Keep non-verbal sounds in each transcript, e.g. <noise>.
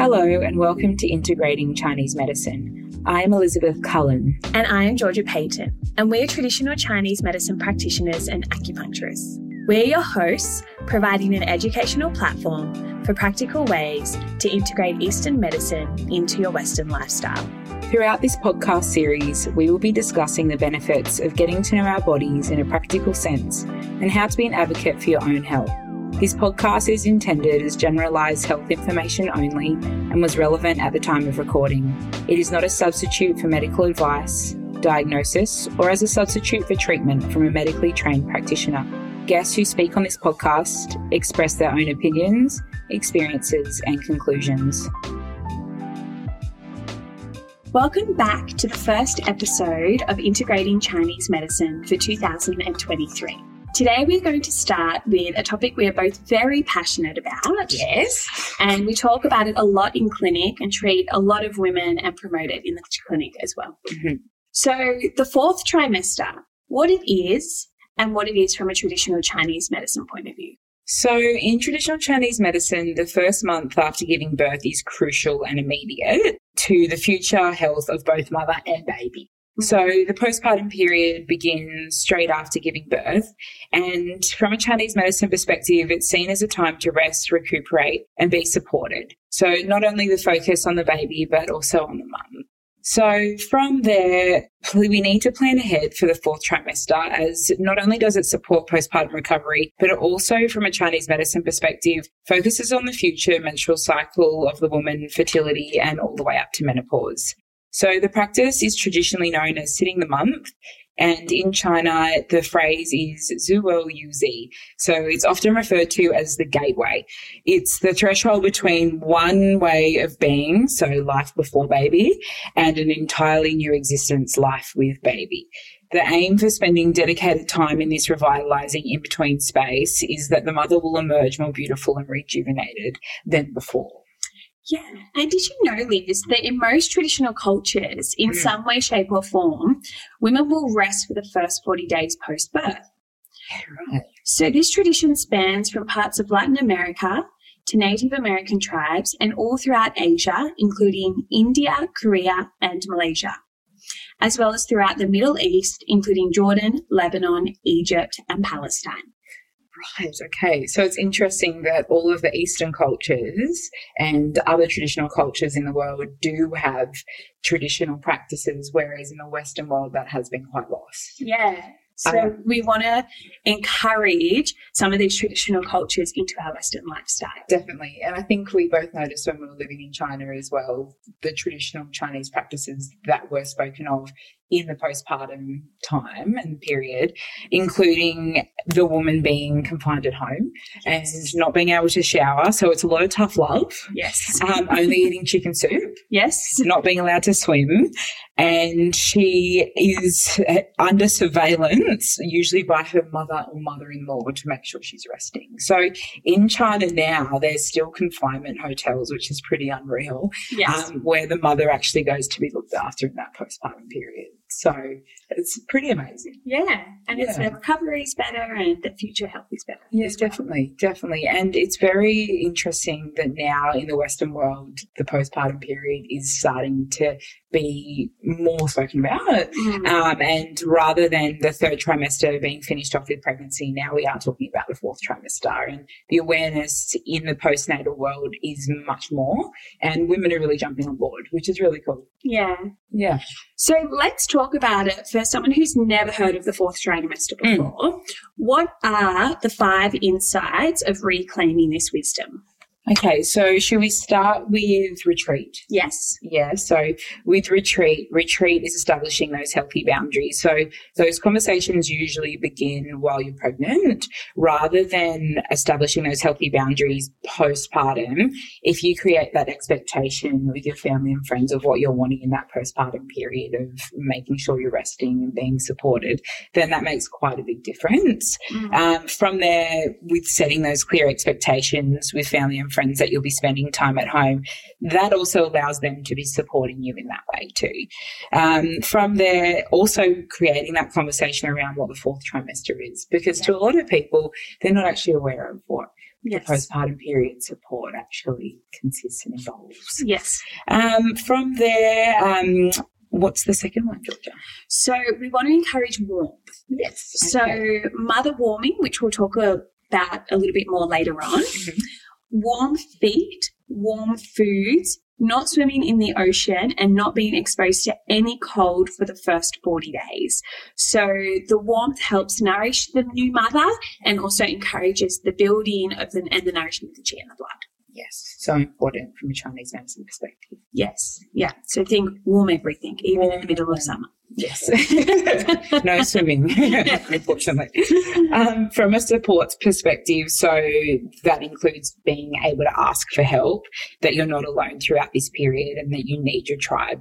Hello, and welcome to Integrating Chinese Medicine. I am Elizabeth Cullen. And I am Georgia Payton, and we're traditional Chinese medicine practitioners and acupuncturists. We're your hosts, providing an educational platform for practical ways to integrate Eastern medicine into your Western lifestyle. Throughout this podcast series, we will be discussing the benefits of getting to know our bodies in a practical sense and how to be an advocate for your own health. This podcast is intended as generalised health information only and was relevant at the time of recording. It is not a substitute for medical advice, diagnosis, or as a substitute for treatment from a medically trained practitioner. Guests who speak on this podcast express their own opinions, experiences, and conclusions. Welcome back to the first episode of Integrating Chinese Medicine for 2023. Today, we're going to start with a topic we are both very passionate about. Yes. And we talk about it a lot in clinic and treat a lot of women and promote it in the clinic as well. Mm-hmm. So, the fourth trimester, what it is and what it is from a traditional Chinese medicine point of view. So, in traditional Chinese medicine, the first month after giving birth is crucial and immediate to the future health of both mother and baby. So mm-hmm. the postpartum period begins straight after giving birth. And from a Chinese medicine perspective, it's seen as a time to rest, recuperate, and be supported. So not only the focus on the baby, but also on the mum. So from there, we need to plan ahead for the fourth trimester as not only does it support postpartum recovery, but it also, from a Chinese medicine perspective, focuses on the future menstrual cycle of the woman, fertility, and all the way up to menopause. So the practice is traditionally known as sitting the month. And in China, the phrase is Zuo Yue Zi. So it's often referred to as the gateway. It's the threshold between one way of being, so life before baby, and an entirely new existence, life with baby. The aim for spending dedicated time in this revitalizing in between space is that the mother will emerge more beautiful and rejuvenated than before. Yeah. And did you know, Liz, that in most traditional cultures, in mm. some way, shape, or form, women will rest for the first 40 days post birth? Yeah, right. So this tradition spans from parts of Latin America to Native American tribes and all throughout Asia, including India, Korea, and Malaysia, as well as throughout the Middle East, including Jordan, Lebanon, Egypt, and Palestine. Right, okay. So it's interesting that all of the Eastern cultures and other traditional cultures in the world do have traditional practices, whereas in the Western world that has been quite lost. Yeah. So um, we want to encourage some of these traditional cultures into our Western lifestyle. Definitely. And I think we both noticed when we were living in China as well, the traditional Chinese practices that were spoken of in the postpartum time and period, including the woman being confined at home yes. and not being able to shower. So it's a lot of tough love. Yes. Um, only <laughs> eating chicken soup. Yes. Not being allowed to swim. And she is under surveillance, usually by her mother or mother in law, to make sure she's resting. So in China now, there's still confinement hotels, which is pretty unreal, yes. um, where the mother actually goes to be looked after in that postpartum period. So it's pretty amazing. Yeah. And yeah. it's the recovery is better and the future health is better. Yes, definitely. Definitely. And it's very interesting that now in the Western world, the postpartum period is starting to be more spoken about. Mm. Um, and rather than the third trimester being finished off with pregnancy, now we are talking about the fourth trimester. And the awareness in the postnatal world is much more. And women are really jumping on board, which is really cool. Yeah. Yeah. So let's talk about it for someone who's never heard of the fourth trimester mm. before. Mm. What are the five insights of reclaiming this wisdom? Okay, so should we start with retreat? Yes. Yeah, so with retreat, retreat is establishing those healthy boundaries. So those conversations usually begin while you're pregnant rather than establishing those healthy boundaries postpartum. If you create that expectation with your family and friends of what you're wanting in that postpartum period of making sure you're resting and being supported, then that makes quite a big difference. Mm. Um, from there, with setting those clear expectations with family and friends that you'll be spending time at home, that also allows them to be supporting you in that way too. Um, from there, also creating that conversation around what the fourth trimester is, because to a lot of people, they're not actually aware of what Yes. the postpartum period support actually consists and involves. Yes. Um, from there, um, what's the second one, Georgia? So we want to encourage warmth. Yes. So mother warming, which we'll talk about a little bit more later on. Mhm. Warm feet, warm foods, not swimming in the ocean and not being exposed to any cold for the first 40 days. So the warmth helps nourish the new mother and also encourages the building of the and the nourishment of the chi and the blood. Yes, so important from a Chinese medicine perspective. Yes. Yeah. So think warm everything, even in the middle of summer. Yes. <laughs> no swimming, <laughs> unfortunately. Um, from a supports perspective, so that includes being able to ask for help, that you're not alone throughout this period and that you need your tribe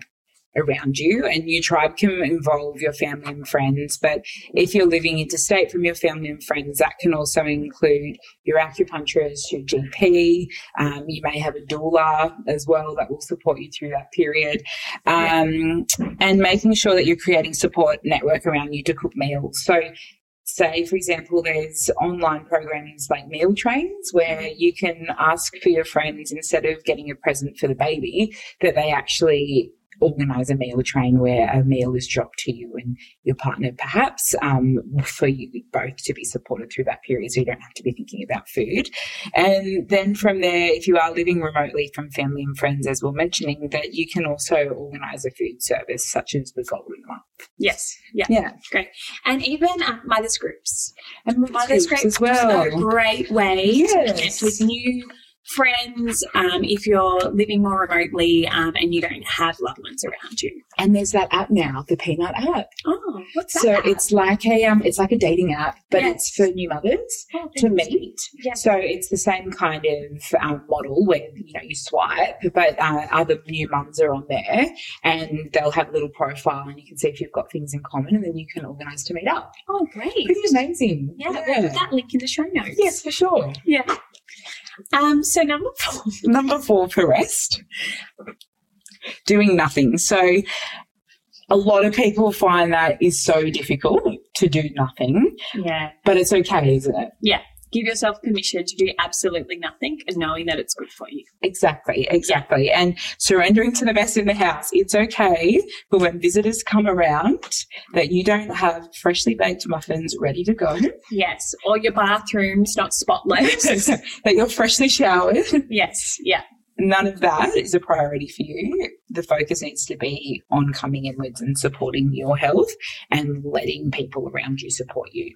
around you. And your tribe can involve your family and friends, but if you're living interstate from your family and friends, that can also include your acupuncturist, your GP. Um, you may have a doula as well that will support you through that period. Um, and making sure that you're creating support network around you to cook meals. So say, for example, there's online programs like meal trains where you can ask for your friends instead of getting a present for the baby, that they actually organize a meal train where a meal is dropped to you and your partner perhaps um, for you both to be supported through that period so you don't have to be thinking about food and then from there if you are living remotely from family and friends as we're mentioning that you can also organize a food service such as the golden month Yes. Yeah. yeah Great. And even uh, mothers groups. and Mother's groups Group as well great way to Yes. connect with new friends um, if you're living more remotely um, and you don't have loved ones around you. and there's that app now the peanut app Oh, what's that? so it's like a um it's like a dating app but Yes. it's for new mothers Oh, to meet. So it's the same kind of um, model where you know you swipe, but uh, other new mums are on there, and they'll have a little profile, and you can see if you've got things in common, and then you can organise to meet up. Oh, great. Pretty amazing. Yeah, we'll put that link in the show notes. Yes, for sure. Yeah. Um, so number four. <laughs> Number four for rest, doing nothing. So a lot of people find that is so difficult to do nothing, Yeah. but it's okay, isn't it? Give yourself permission to do absolutely nothing and knowing that it's good for you. Exactly, exactly. And surrendering to the mess in the house. It's okay for when visitors come around that you don't have freshly baked muffins ready to go, Yes. Or your bathroom's not spotless. <laughs> that you're freshly showered. yes. Yeah. None of that is a priority for you. The focus needs to be on coming inwards and supporting your health and letting people around you support you.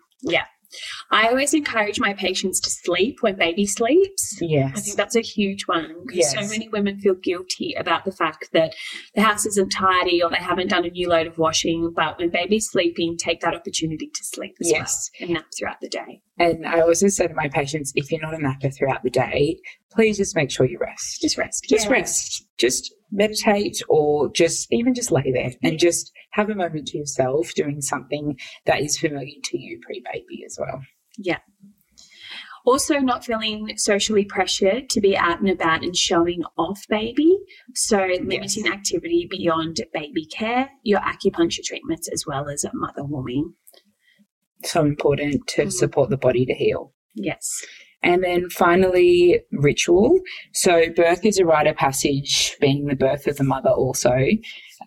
I always encourage my patients to sleep when baby sleeps. Yes. I think that's a huge one because so many women feel guilty about the fact that the house isn't tidy or they haven't done a new load of washing. But when baby's sleeping, take that opportunity to sleep as Yes. well and nap throughout the day. And I also say to my patients, if you're not a napper throughout the day, please just make sure you rest. Just rest. just Yeah. rest just meditate or just even just lay there and just have a moment to yourself doing something that is familiar to you pre-baby as well Yeah. Also, not feeling socially pressured to be out and about and showing off baby. So, limiting activity beyond baby care, your acupuncture treatments, as well as mother warming. so important to Mhm. support the body to heal Yes. And then finally ritual. So birth is a rite of passage being the birth of the mother also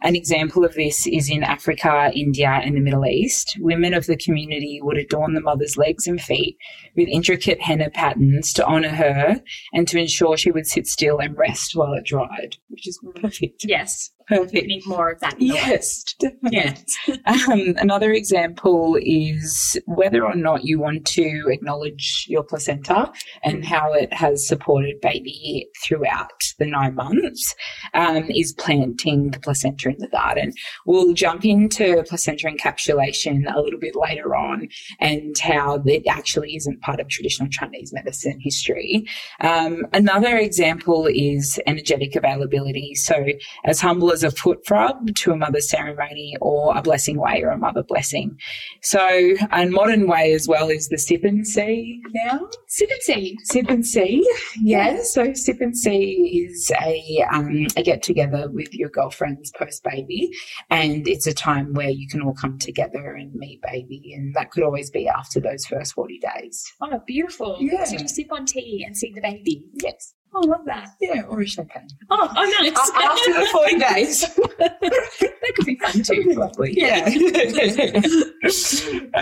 an example of this is in Africa, India, and the Middle East. Women of the community would adorn the mother's legs and feet with intricate henna patterns to honour her and to ensure she would sit still and rest while it dried, which is perfect. Yes. We Perfect. need more of that. Yes, definitely. Yes. <laughs> Um, another example is whether or not you want to acknowledge your placenta and how it has supported baby throughout the nine months, um, is planting the placenta in the garden. We'll jump into placenta encapsulation a little bit later on and how it actually isn't part of traditional Chinese medicine history. Um, another example is energetic availability. So, as humble as a foot rub to a mother's ceremony or a blessing way or a mother blessing. So, and modern way as well is the sip and see now. Sip and see. Sip and see, yeah. So sip and see is a um, a get together with your girlfriends post baby, and it's a time where you can all come together and meet baby, and that could always be after those first forty days. Oh, beautiful. Yeah. So you sip on tea and see the baby. Yes, Oh, I love that. yeah, or a champagne Oh, oh nice. after the forty <laughs> days. <laughs> that could be fun too. Lovely. Yeah.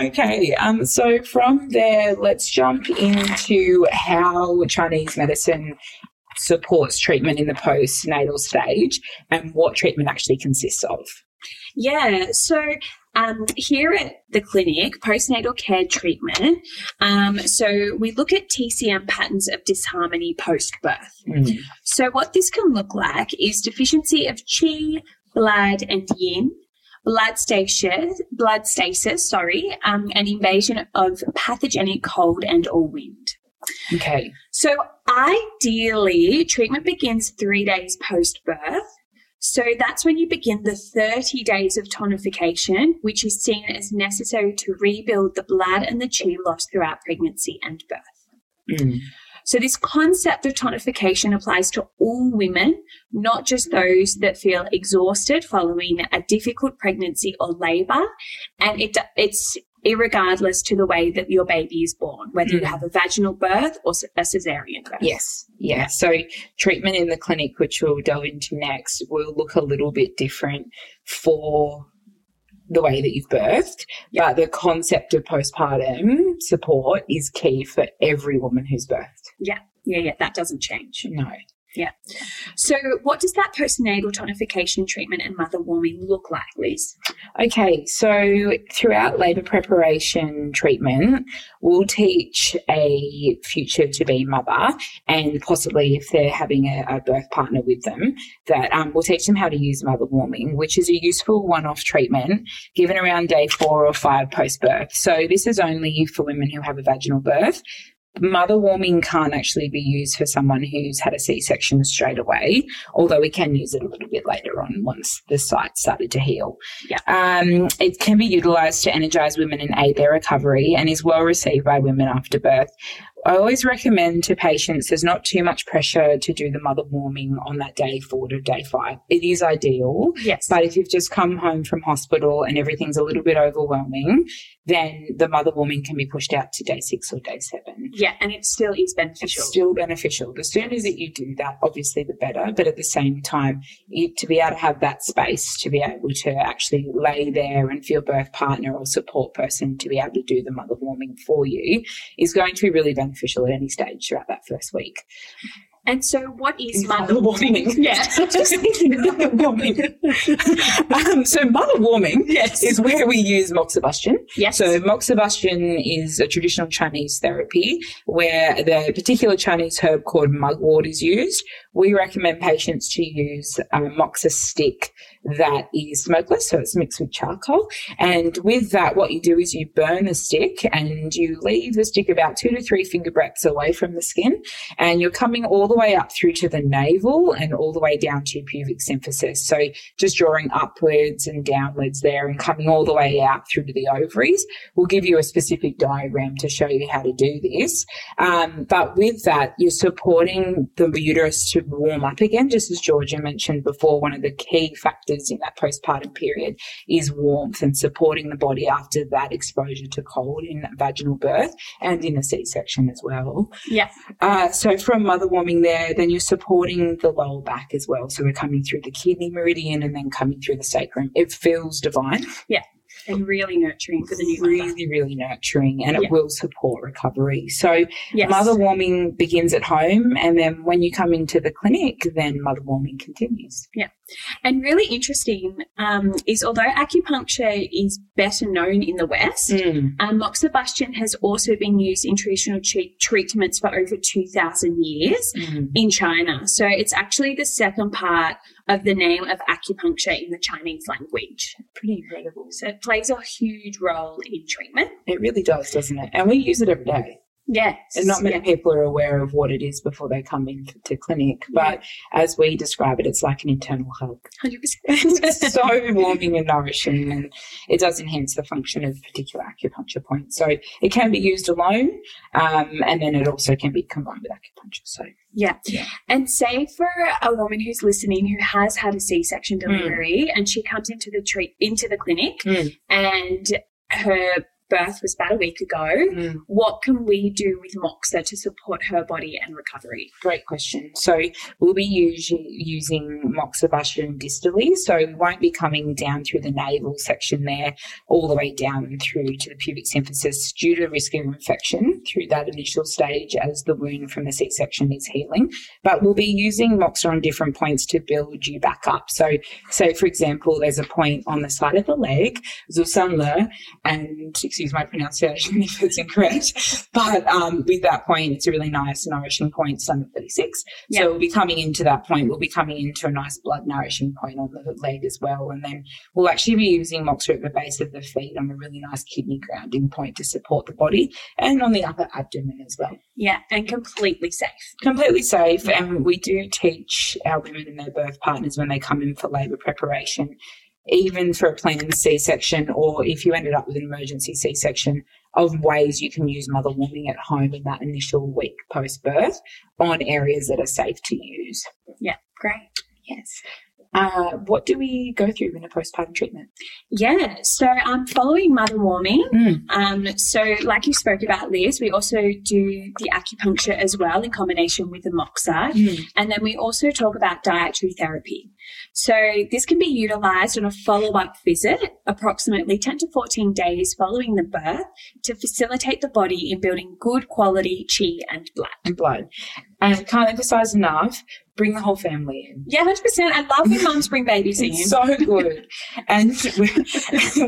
<laughs> okay. Um, so from there, let's jump into how Chinese medicine supports treatment in the postnatal stage and what treatment actually consists of. Yeah. So um, here at the clinic, postnatal care treatment, um, so we look at TCM patterns of disharmony post birth. So what this can look like is deficiency of qi, blood, and yin. Blood stasis, blood stasis, sorry, um, and invasion of pathogenic cold and or wind. Okay. So ideally, treatment begins three days post birth. So that's when you begin the 30 days of tonification, which is seen as necessary to rebuild the blood and the chi lost throughout pregnancy and birth. Mm. So this concept of tonification applies to all women, not just those that feel exhausted following a difficult pregnancy or labor. And it, it's irregardless to the way that your baby is born, whether you Mm. have a vaginal birth or a cesarean birth. Yes. Yeah. So treatment in the clinic, which we'll delve into next, will look a little bit different for the way that you've birthed. But the concept of postpartum support is key for every woman who's birthed. Yeah. Yeah, yeah, that doesn't change. No. So, what does that postnatal tonification treatment and mother warming look like, Liz? Okay, so throughout labour preparation treatment, we'll teach a future to be mother, and possibly if they're having a, a birth partner with them, that um, we'll teach them how to use mother warming, which is a useful one off treatment given around day four or five post birth. So this is only for women who have a vaginal birth. Mother warming can't actually be used for someone who's had a C section straight away, although we can use it a little bit later on once the site started to heal. Yeah. Um, it can be utilised to energise women and aid their recovery and is well received by women after birth. I always recommend to patients there's not too much pressure to do the mother warming on that day four to day five. It is ideal, Yes. but if you've just come home from hospital and everything's a little bit overwhelming, then the mother warming can be pushed out to day six or day seven. yeah, and it still is beneficial. It's still beneficial. The sooner that you do that, obviously, the better. But at the same time, you, to be able to have that space to be able to actually lay there and for your birth partner or support person to be able to do the mother warming for you is going to be really beneficial at any stage throughout that first week. and so, what is Mother mother warming. Yeah. <laughs> Just thinking mother warming. <laughs> um, so mother warming Yes. is where we use moxibustion. yes. So moxibustion is a traditional Chinese therapy where the particular Chinese herb called mugwort is used. We recommend patients to use a moxa stick that is smokeless, so it's mixed with charcoal. And with that, what you do is you burn the stick and you leave the stick about two to three finger breadths away from the skin. And you're coming all the way up through to the navel and all the way down to your pubic symphysis. So just drawing upwards and downwards there and coming all the way out through to the ovaries. We'll give you a specific diagram to show you how to do this. Um, but with that, you're supporting the uterus to warm up again, just as Georgia mentioned before. One of the key factors in that postpartum period is warmth and supporting the body after that exposure to cold in vaginal birth and in a C-section as well. Yeah. Uh, so from mother warming there, then you're supporting the lower back as well. So we're coming through the kidney meridian and then coming through the sacrum. It feels divine Yeah and really nurturing for the new mother. really, really nurturing and it Yeah. will support recovery. So Yes. mother warming begins at home and then when you come into the clinic, then mother warming continues. And really interesting um, is although acupuncture is better known in the West, Mm. um, moxibustion has also been used in traditional tre- treatments for over 2,000 years Mm. in China. So it's actually the second part of the name of acupuncture in the Chinese language. Pretty incredible. So it plays a huge role in treatment. It really does, doesn't it? And we use it every day. Yes. And not many yeah. people are aware of what it is before they come into clinic. But as we describe it, it's like an internal hug. 100%. It's so warming and nourishing, and it does enhance the function of particular acupuncture points. So it can be used alone, um, and then it also can be combined with acupuncture. So Yeah. Yeah. And say for a woman who's listening who has had a C-section delivery and she comes into the treat into the clinic Mm. and her birth was about a week ago, Mm. what can we do with Moxa to support her body and recovery? Great question. So we'll be using, using moxibustion distally. So we won't be coming down through the navel section there, all the way down through to the pubic symphysis due to risk of infection through that initial stage as the wound from the C-section is healing. But we'll be using moxa on different points to build you back up. So say, for example, there's a point on the side of the leg, Zusanli, and excuse my pronunciation <laughs> if it's incorrect, but um, with that point, it's a really nice nourishing point, stomach 36. Yeah. So we'll be coming into that point. We'll be coming into a nice blood nourishing point on the leg as well. And then we'll actually be using Moxa at the base of the feet on a really nice kidney grounding point to support the body and on the upper abdomen as well. Yeah, and completely safe. Completely safe. And we do teach our women and their birth partners when they come in for labour preparation, even for a planned C section or if you ended up with an emergency C section, of ways you can use mother warming at home in that initial week post birth on areas that are safe to use. Yeah, great. Yes. Uh, what do we go through in a postpartum treatment? Yeah, so um, following mother warming, Mm. um, so like you spoke about, Liz, we also do the acupuncture as well in combination with the moxa. And then we also talk about dietary therapy. So this can be utilized on a follow-up visit, approximately 10 to 14 days following the birth, to facilitate the body in building good quality chi and blood. And blood. And can't emphasize enough, bring the whole family in. Yeah, 100%. I love when mums bring babies in. So good. and we,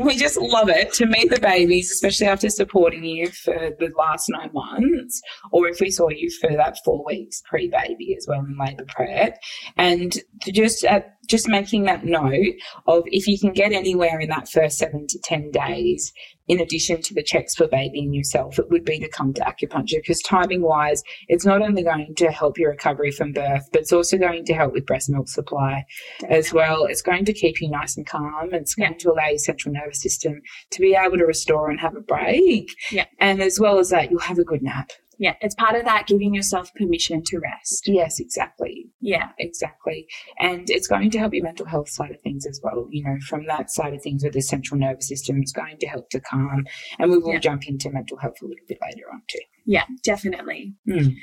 <laughs> we just love it to meet the babies, especially after supporting you for the last nine months, or if we saw you for that four weeks pre baby as well in labour prep. And to just at just making that note of if you can get anywhere in that first seven to 10 days, in addition to the checks for baby and yourself, it would be to come to acupuncture because timing wise, it's not only going to help your recovery from birth, but it's also going to help with breast milk supply as well. It's going to keep you nice and calm. And It's going to allow your central nervous system to be able to restore and have a break. Yeah. And as well as that, you'll have a good nap. Yeah, it's part of that giving yourself permission to rest. Yes, exactly. Yeah. Exactly. And it's going to help your mental health side of things as well. You know, from that side of things with the central nervous system, it's going to help to calm. And we will Yeah. jump into mental health a little bit later on too. Yeah, definitely. Mm.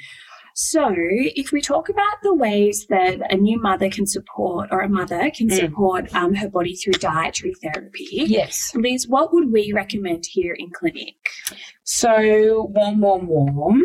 So, if we talk about the ways that a new mother can support or a mother can Mm. support um, her body through dietary therapy, Yes. Liz, what would we recommend here in clinic? So warm, warm, warm.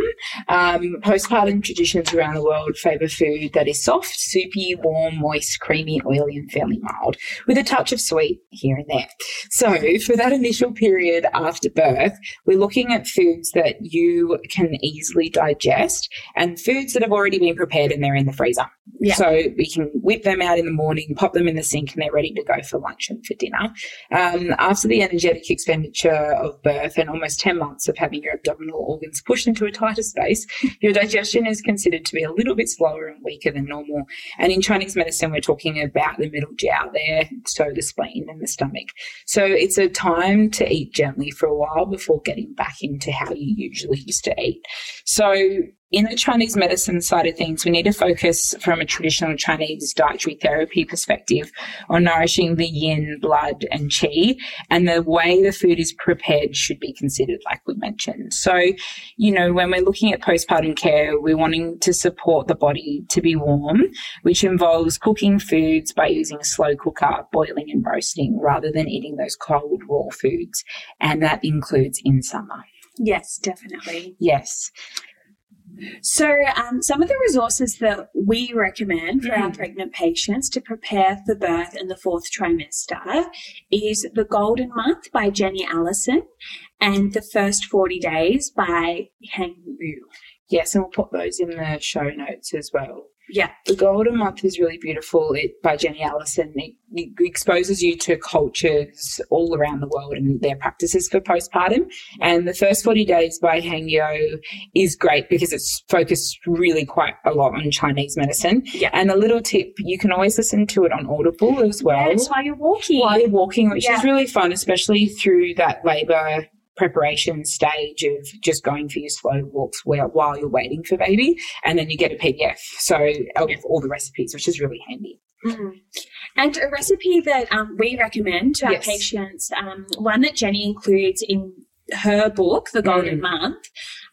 Um, postpartum traditions around the world favour food that is soft, soupy, warm, moist, creamy, oily, and fairly mild, with a touch of sweet here and there. So for that initial period after birth, we're looking at foods that you can easily digest and foods that have already been prepared and they're in the freezer. Yeah. So we can whip them out in the morning, pop them in the sink, and they're ready to go for lunch and for dinner. Um, after the energetic expenditure of birth and almost 10 months of having your abdominal organs pushed into a tighter space, <laughs> your digestion is considered to be a little bit slower and weaker than normal. And in Chinese medicine, we're talking about the middle jiao there, so the spleen and the stomach. So it's a time to eat gently for a while before getting back into how you usually used to eat. So in the Chinese medicine side of things, we need to focus from a traditional Chinese dietary therapy perspective on nourishing the yin, blood, and qi. And the way the food is prepared should be considered, like we mentioned. So, you know, when we're looking at postpartum care, we're wanting to support the body to be warm, which involves cooking foods by using a slow cooker, boiling and roasting, rather than eating those cold, raw foods. And that includes in summer. Yes, definitely. Yes. So, um, some of the resources that we recommend for our Mm. pregnant patients to prepare for birth in the fourth trimester is The Golden Month by Jenny Allison and The First 40 Days by Heng Ou. Yes, and we'll put those in the show notes as well. Yeah. The Golden Month is really beautiful it, by Jenny Allison. It, it exposes you to cultures all around the world and their practices for postpartum. And the first 40 days by Heng Ou is great because it's focused really quite a lot on Chinese medicine. Yeah. And a little tip, you can always listen to it on Audible as well Yes, while you're walking. while you're walking, which Yeah. is really fun, especially through that labour preparation stage of just going for your slow walks while, you're waiting for baby. And then you get a PDF. So of all the recipes, which is really handy. Mhm. And a recipe that um, we recommend to our Yes. patients, um, one that Jenny includes in her book, The Golden Mm. Month,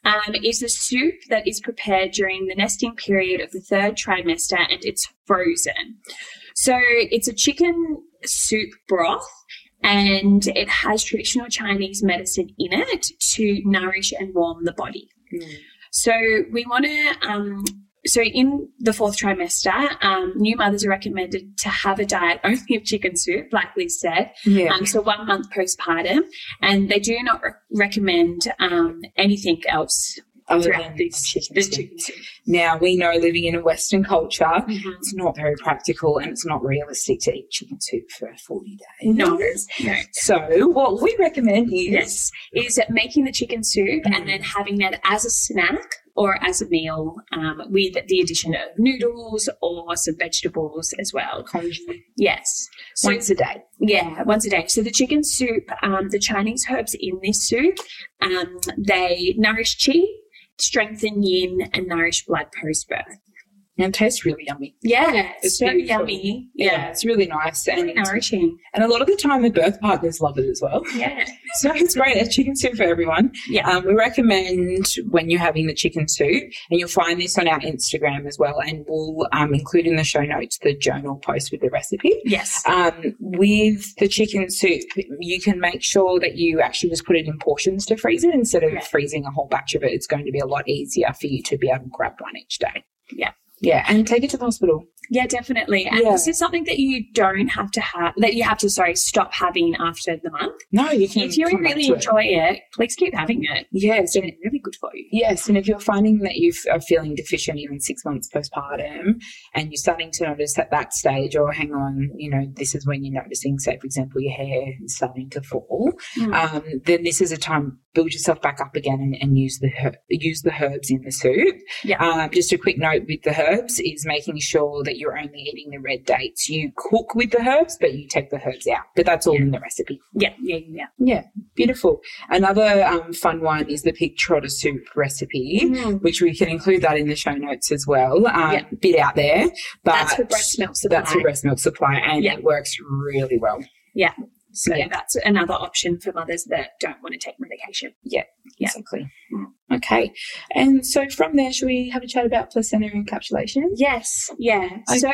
um, is a soup that is prepared during the nesting period of the third trimester and it's frozen. So it's a chicken soup broth and it has traditional Chinese medicine in it to nourish and warm the body. So we want to, um, so in the fourth trimester, um, new mothers are recommended to have a diet only of chicken soup, like Liz said. Yeah. Um, so one month postpartum, and they do not re- recommend um, anything else Other than this chicken soup. chicken soup. Now, we know living in a Western culture, Mhm. it's not very practical and it's not realistic to eat chicken soup for 40 days. No, no. So, what we recommend is Yes, is making the chicken soup Mm. and then having that as a snack or as a meal um, with the addition of noodles or some vegetables as well. Yes. So once a day. Yeah, once a day. So the chicken soup, um, the Chinese herbs in this soup, um, they nourish qi, strengthen yin, and nourish blood post birth. And it tastes really yummy. Yeah, It's so beautiful. yummy. Yeah, Yeah, it's really nice. really And, nourishing. and a lot of the time, the birth partners love it as well. Yeah, <laughs> So it's great. It's chicken soup for everyone. yeah, Um, we recommend when you're having the chicken soup, and you'll find this on our Instagram as well, and we'll um, include in the show notes the journal post with the recipe. yes, Um, with the chicken soup, you can make sure that you actually just put it in portions to freeze it instead of Yeah. freezing a whole batch of it. It's going to be a lot easier for you to be able to grab one each day. Yeah. Yeah, and take it to the hospital. yeah, definitely. And Yeah. this is something that you don't have to have, that you have to, sorry, stop having after the month. No, you can. If you really to it. enjoy it, please keep having it. Yes, It's really good for you. Yes, and if you're finding that you are feeling deficient even six months postpartum and you're starting to notice at that stage, or hang on, you know, this is when you're noticing, say, for example, your hair is starting to fall, Mm. um, then this is a time build yourself back up again and, and use the her- use the herbs in the soup. Yeah. Um, just a quick note with the herbs is making sure that you're only eating the red dates. You cook with the herbs, but you take the herbs out. But that's all Yeah. in the recipe. Yeah, yeah, yeah. Yeah, beautiful. Another um, fun one is the pig trotter soup recipe Mm. which we can include that in the show notes as well. Um, Yeah. Bit out there, but That's for breast milk supply. That's for breast milk supply, and Yeah. it works really well. Yeah. So Yeah. that's another option for mothers that don't want to take medication. Yeah. Exactly. Mm. Okay, and so from there, should we have a chat about placenta encapsulation? Yes, yeah. So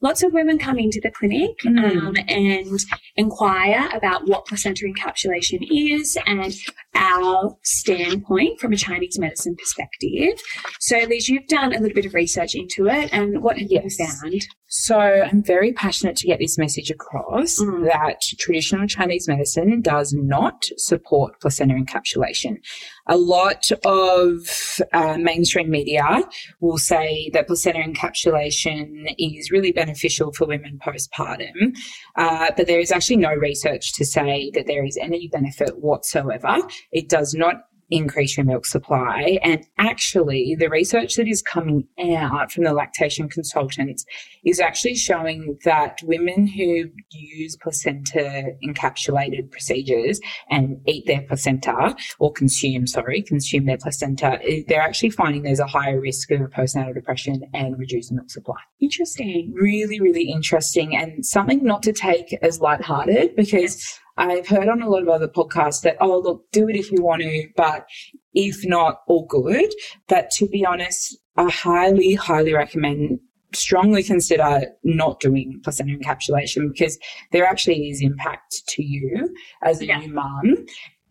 lots of women come into the clinic Mm. um, and inquire about what placenta encapsulation is and our standpoint from a Chinese medicine perspective. So Liz, you've done a little bit of research into it and what have Yes. you found? So I'm very passionate to get this message across Mm. that traditional Chinese medicine does not support placenta encapsulation. A lot of uh, mainstream media will say that placenta encapsulation is really beneficial for women postpartum, uh, but there is actually no research to say that there is any benefit whatsoever. It does not increase your milk supply. And actually, the research that is coming out from the lactation consultants is actually showing that women who use placenta encapsulated procedures and eat their placenta or consume, sorry, consume their placenta, eh, they're actually finding there's a higher risk of postnatal depression and reduced milk supply. Interesting. Really, really interesting and something not to take as lighthearted because I've heard on a lot of other podcasts that, oh, look, do it if you want to, but if not, all good. But to be honest, I highly, highly recommend, strongly consider not doing placenta encapsulation because there actually is impact to you as a Yeah. new mum.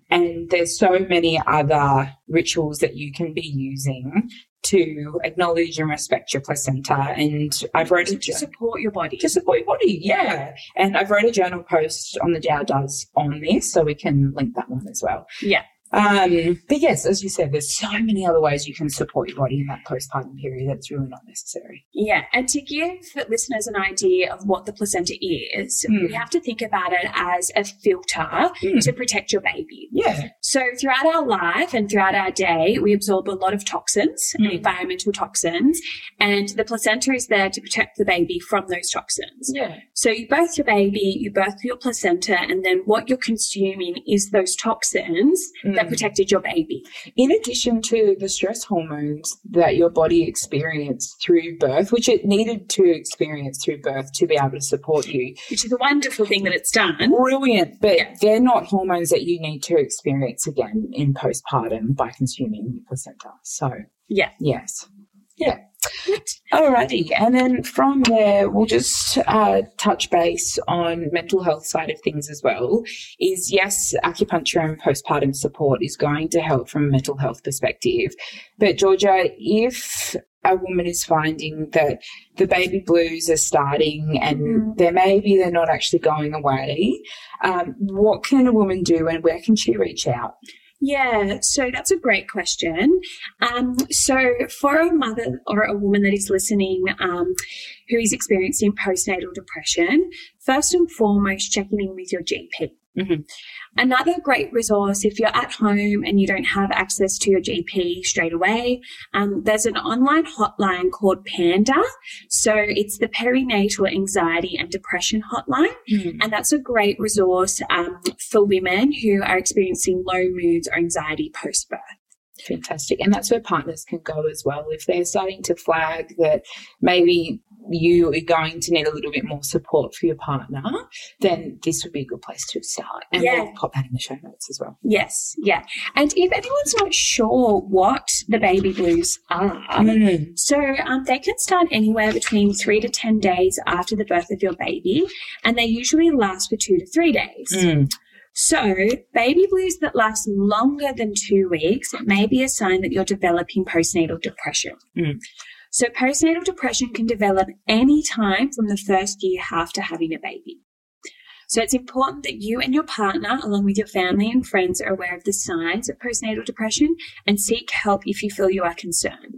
And there's so many other rituals that you can be using to acknowledge and respect your placenta. And I've wrote a To support your body. to support your body. Yeah. And I've wrote a journal post on the Dao Does on this, so we can link that one as well. Yeah. Um, but yes, as you said, there's so many other ways you can support your body in that postpartum period that's really not necessary. Yeah, and to give listeners an idea of what the placenta is, Mm. we have to think about it as a filter Mm. to protect your baby. Yeah. So throughout our life and throughout our day, we absorb a lot of toxins, Mm. environmental toxins, and the placenta is there to protect the baby from those toxins. Yeah. So you birth your baby, you birth your placenta, and then what you're consuming is those toxins that Mm. protected your baby. In addition to the stress hormones that your body experienced through birth, which it needed to experience through birth to be able to support you, Which is a wonderful thing that it's done. brilliant, but Yeah. they're not hormones that you need to experience again in postpartum by consuming your placenta. So, Yeah. yes. Yeah. <laughs> Alrighty, and then from there, we'll just uh, touch base on mental health side of things as well. Is yes, acupuncture and postpartum support is going to help from a mental health perspective, but Georgia, if a woman is finding that the baby blues are starting and Mhm. they're maybe they're not actually going away, um, what can a woman do and where can she reach out? Yeah, so that's a great question. Um, so, for a mother or a woman that is listening um, who is experiencing postnatal depression, first and foremost, checking in with your GP. Mhm. Another great resource if you're at home and you don't have access to your GP straight away, um, there's an online hotline called Panda. So, it's the perinatal anxiety and depression hotline. And that's a great resource um, for women who are experiencing low moods or anxiety post birth. Fantastic. And that's where partners can go as well. If they're starting to flag that maybe you are going to need a little bit more support for your partner, then this would be a good place to start. And Yeah. we'll pop that in the show notes as well. Yes, yeah. And if anyone's not sure what the baby blues are, Mm. so um, they can start anywhere between three to 10 days after the birth of your baby, and they usually last for two to three days. Mm. So, baby blues that last longer than two weeks may be a sign that you're developing postnatal depression. Mm. So, postnatal depression can develop any time from the first year after having a baby. So, it's important that you and your partner, along with your family and friends, are aware of the signs of postnatal depression and seek help if you feel you are concerned.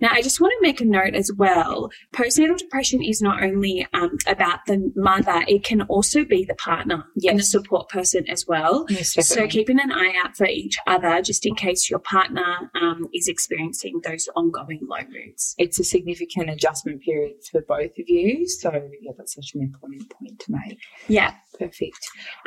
Now, I just want to make a note as well postnatal depression is not only um, about the mother, it can also be the partner and the support person as well. Yes, So keeping an eye out for each other, just in case your partner um, is experiencing those ongoing low moods. it's a significant adjustment period for both of you. So, yeah, that's such an important point to make. Yeah. Perfect.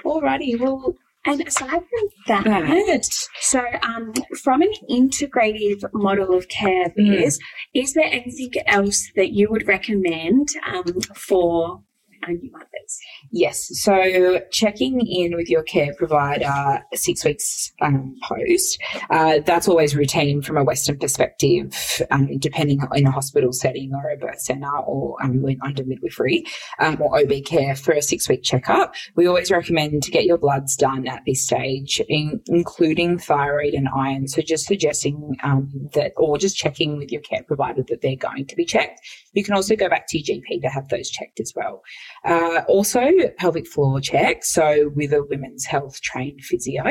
Alrighty. Well, And aside from that, so um, from an integrative model of care, Mm. Liz, is there anything else that you would recommend um, for our new mothers? Yes. So checking in with your care provider six weeks um, post, uh, that's always routine from a Western perspective, um, depending on in a hospital setting or a birth centre or um, under midwifery um, or OB care for a six week checkup. We always recommend to get your bloods done at this stage, in, including thyroid and iron. So just suggesting um, that or just checking with your care provider that they're going to be checked. You can also go back to your GP to have those checked as well. Uh, also, pelvic floor check. So, with a women's health trained physio,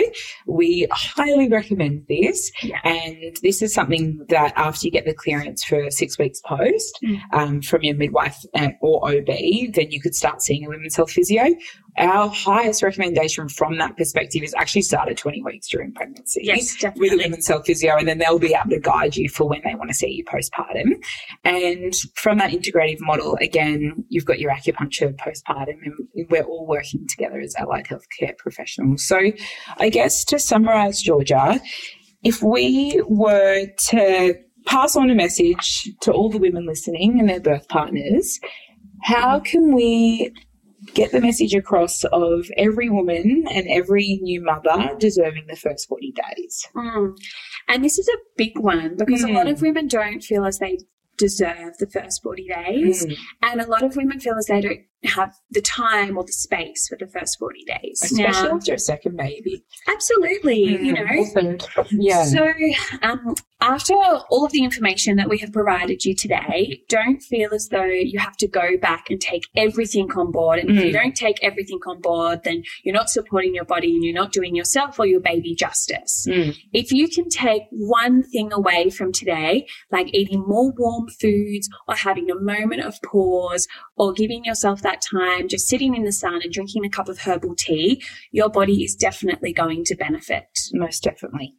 we highly recommend this. Yeah. And this is something that after you get the clearance for six weeks post Mm. um, from your midwife uh, or OB, then you could start seeing a women's health physio. Our highest recommendation from that perspective is actually start at 20 weeks during pregnancy Yes, definitely. with a women's health physio, and then they'll be able to guide you for when they want to see you postpartum. And from that integrative model, again, you've got your acupuncture postpartum, and we're all working together as allied healthcare professionals. So, I guess to summarize, Georgia, if we were to pass on a message to all the women listening and their birth partners, how can we get the message across of every woman and every new mother deserving the first 40 days? Mm. And this is a big one because a lot Mm. of women don't feel as they deserve the first 40 days. Mm. And a lot of women feel as they don't have the time or the space for the first 40 days. Especially now, after a second baby. Absolutely, mm, you know. Yeah. So, um, after all of the information that we have provided you today, don't feel as though you have to go back and take everything on board. And mm. if you mm. don't take everything on board, then you're not supporting your body and you're not doing yourself or your baby justice. Mm. If you can take one thing away from today, like eating more warm foods or having a moment of pause or giving yourself that time, just sitting in the sun and drinking a cup of herbal tea, your body is definitely going to benefit. Most definitely.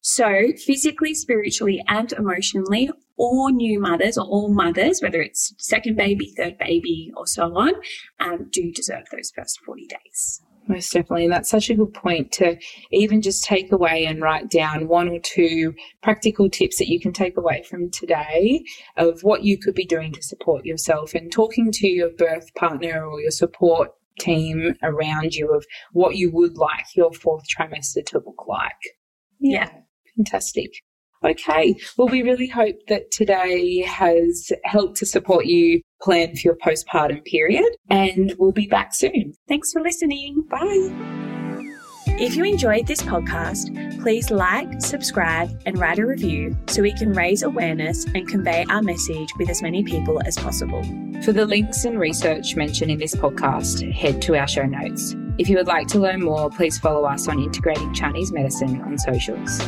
So, physically, spiritually, and emotionally, all new mothers or all mothers, whether it's second baby, third baby, or so on, um, do deserve those first 40 days. Most definitely. And that's such a good point to even just take away and write down one or two practical tips that you can take away from today of what you could be doing to support yourself and talking to your birth partner or your support team around you of what you would like your fourth trimester to look like. Yeah. Fantastic. Okay. Well, we really hope that today has helped to support you plan for your postpartum period, and we'll be back soon. Thanks for listening. Bye. If you enjoyed this podcast, please like, subscribe, and write a review so we can raise awareness and convey our message with as many people as possible. For the links and research mentioned in this podcast, head to our show notes. If you would like to learn more, please follow us on Integrating Chinese Medicine on socials.